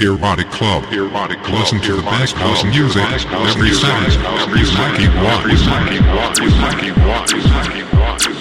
Erotic Club. Erotic Club. Listen to the best house music every Saturday. Every Saturday. Every Saturday. Every Saturday. Every Saturday. Every Saturday.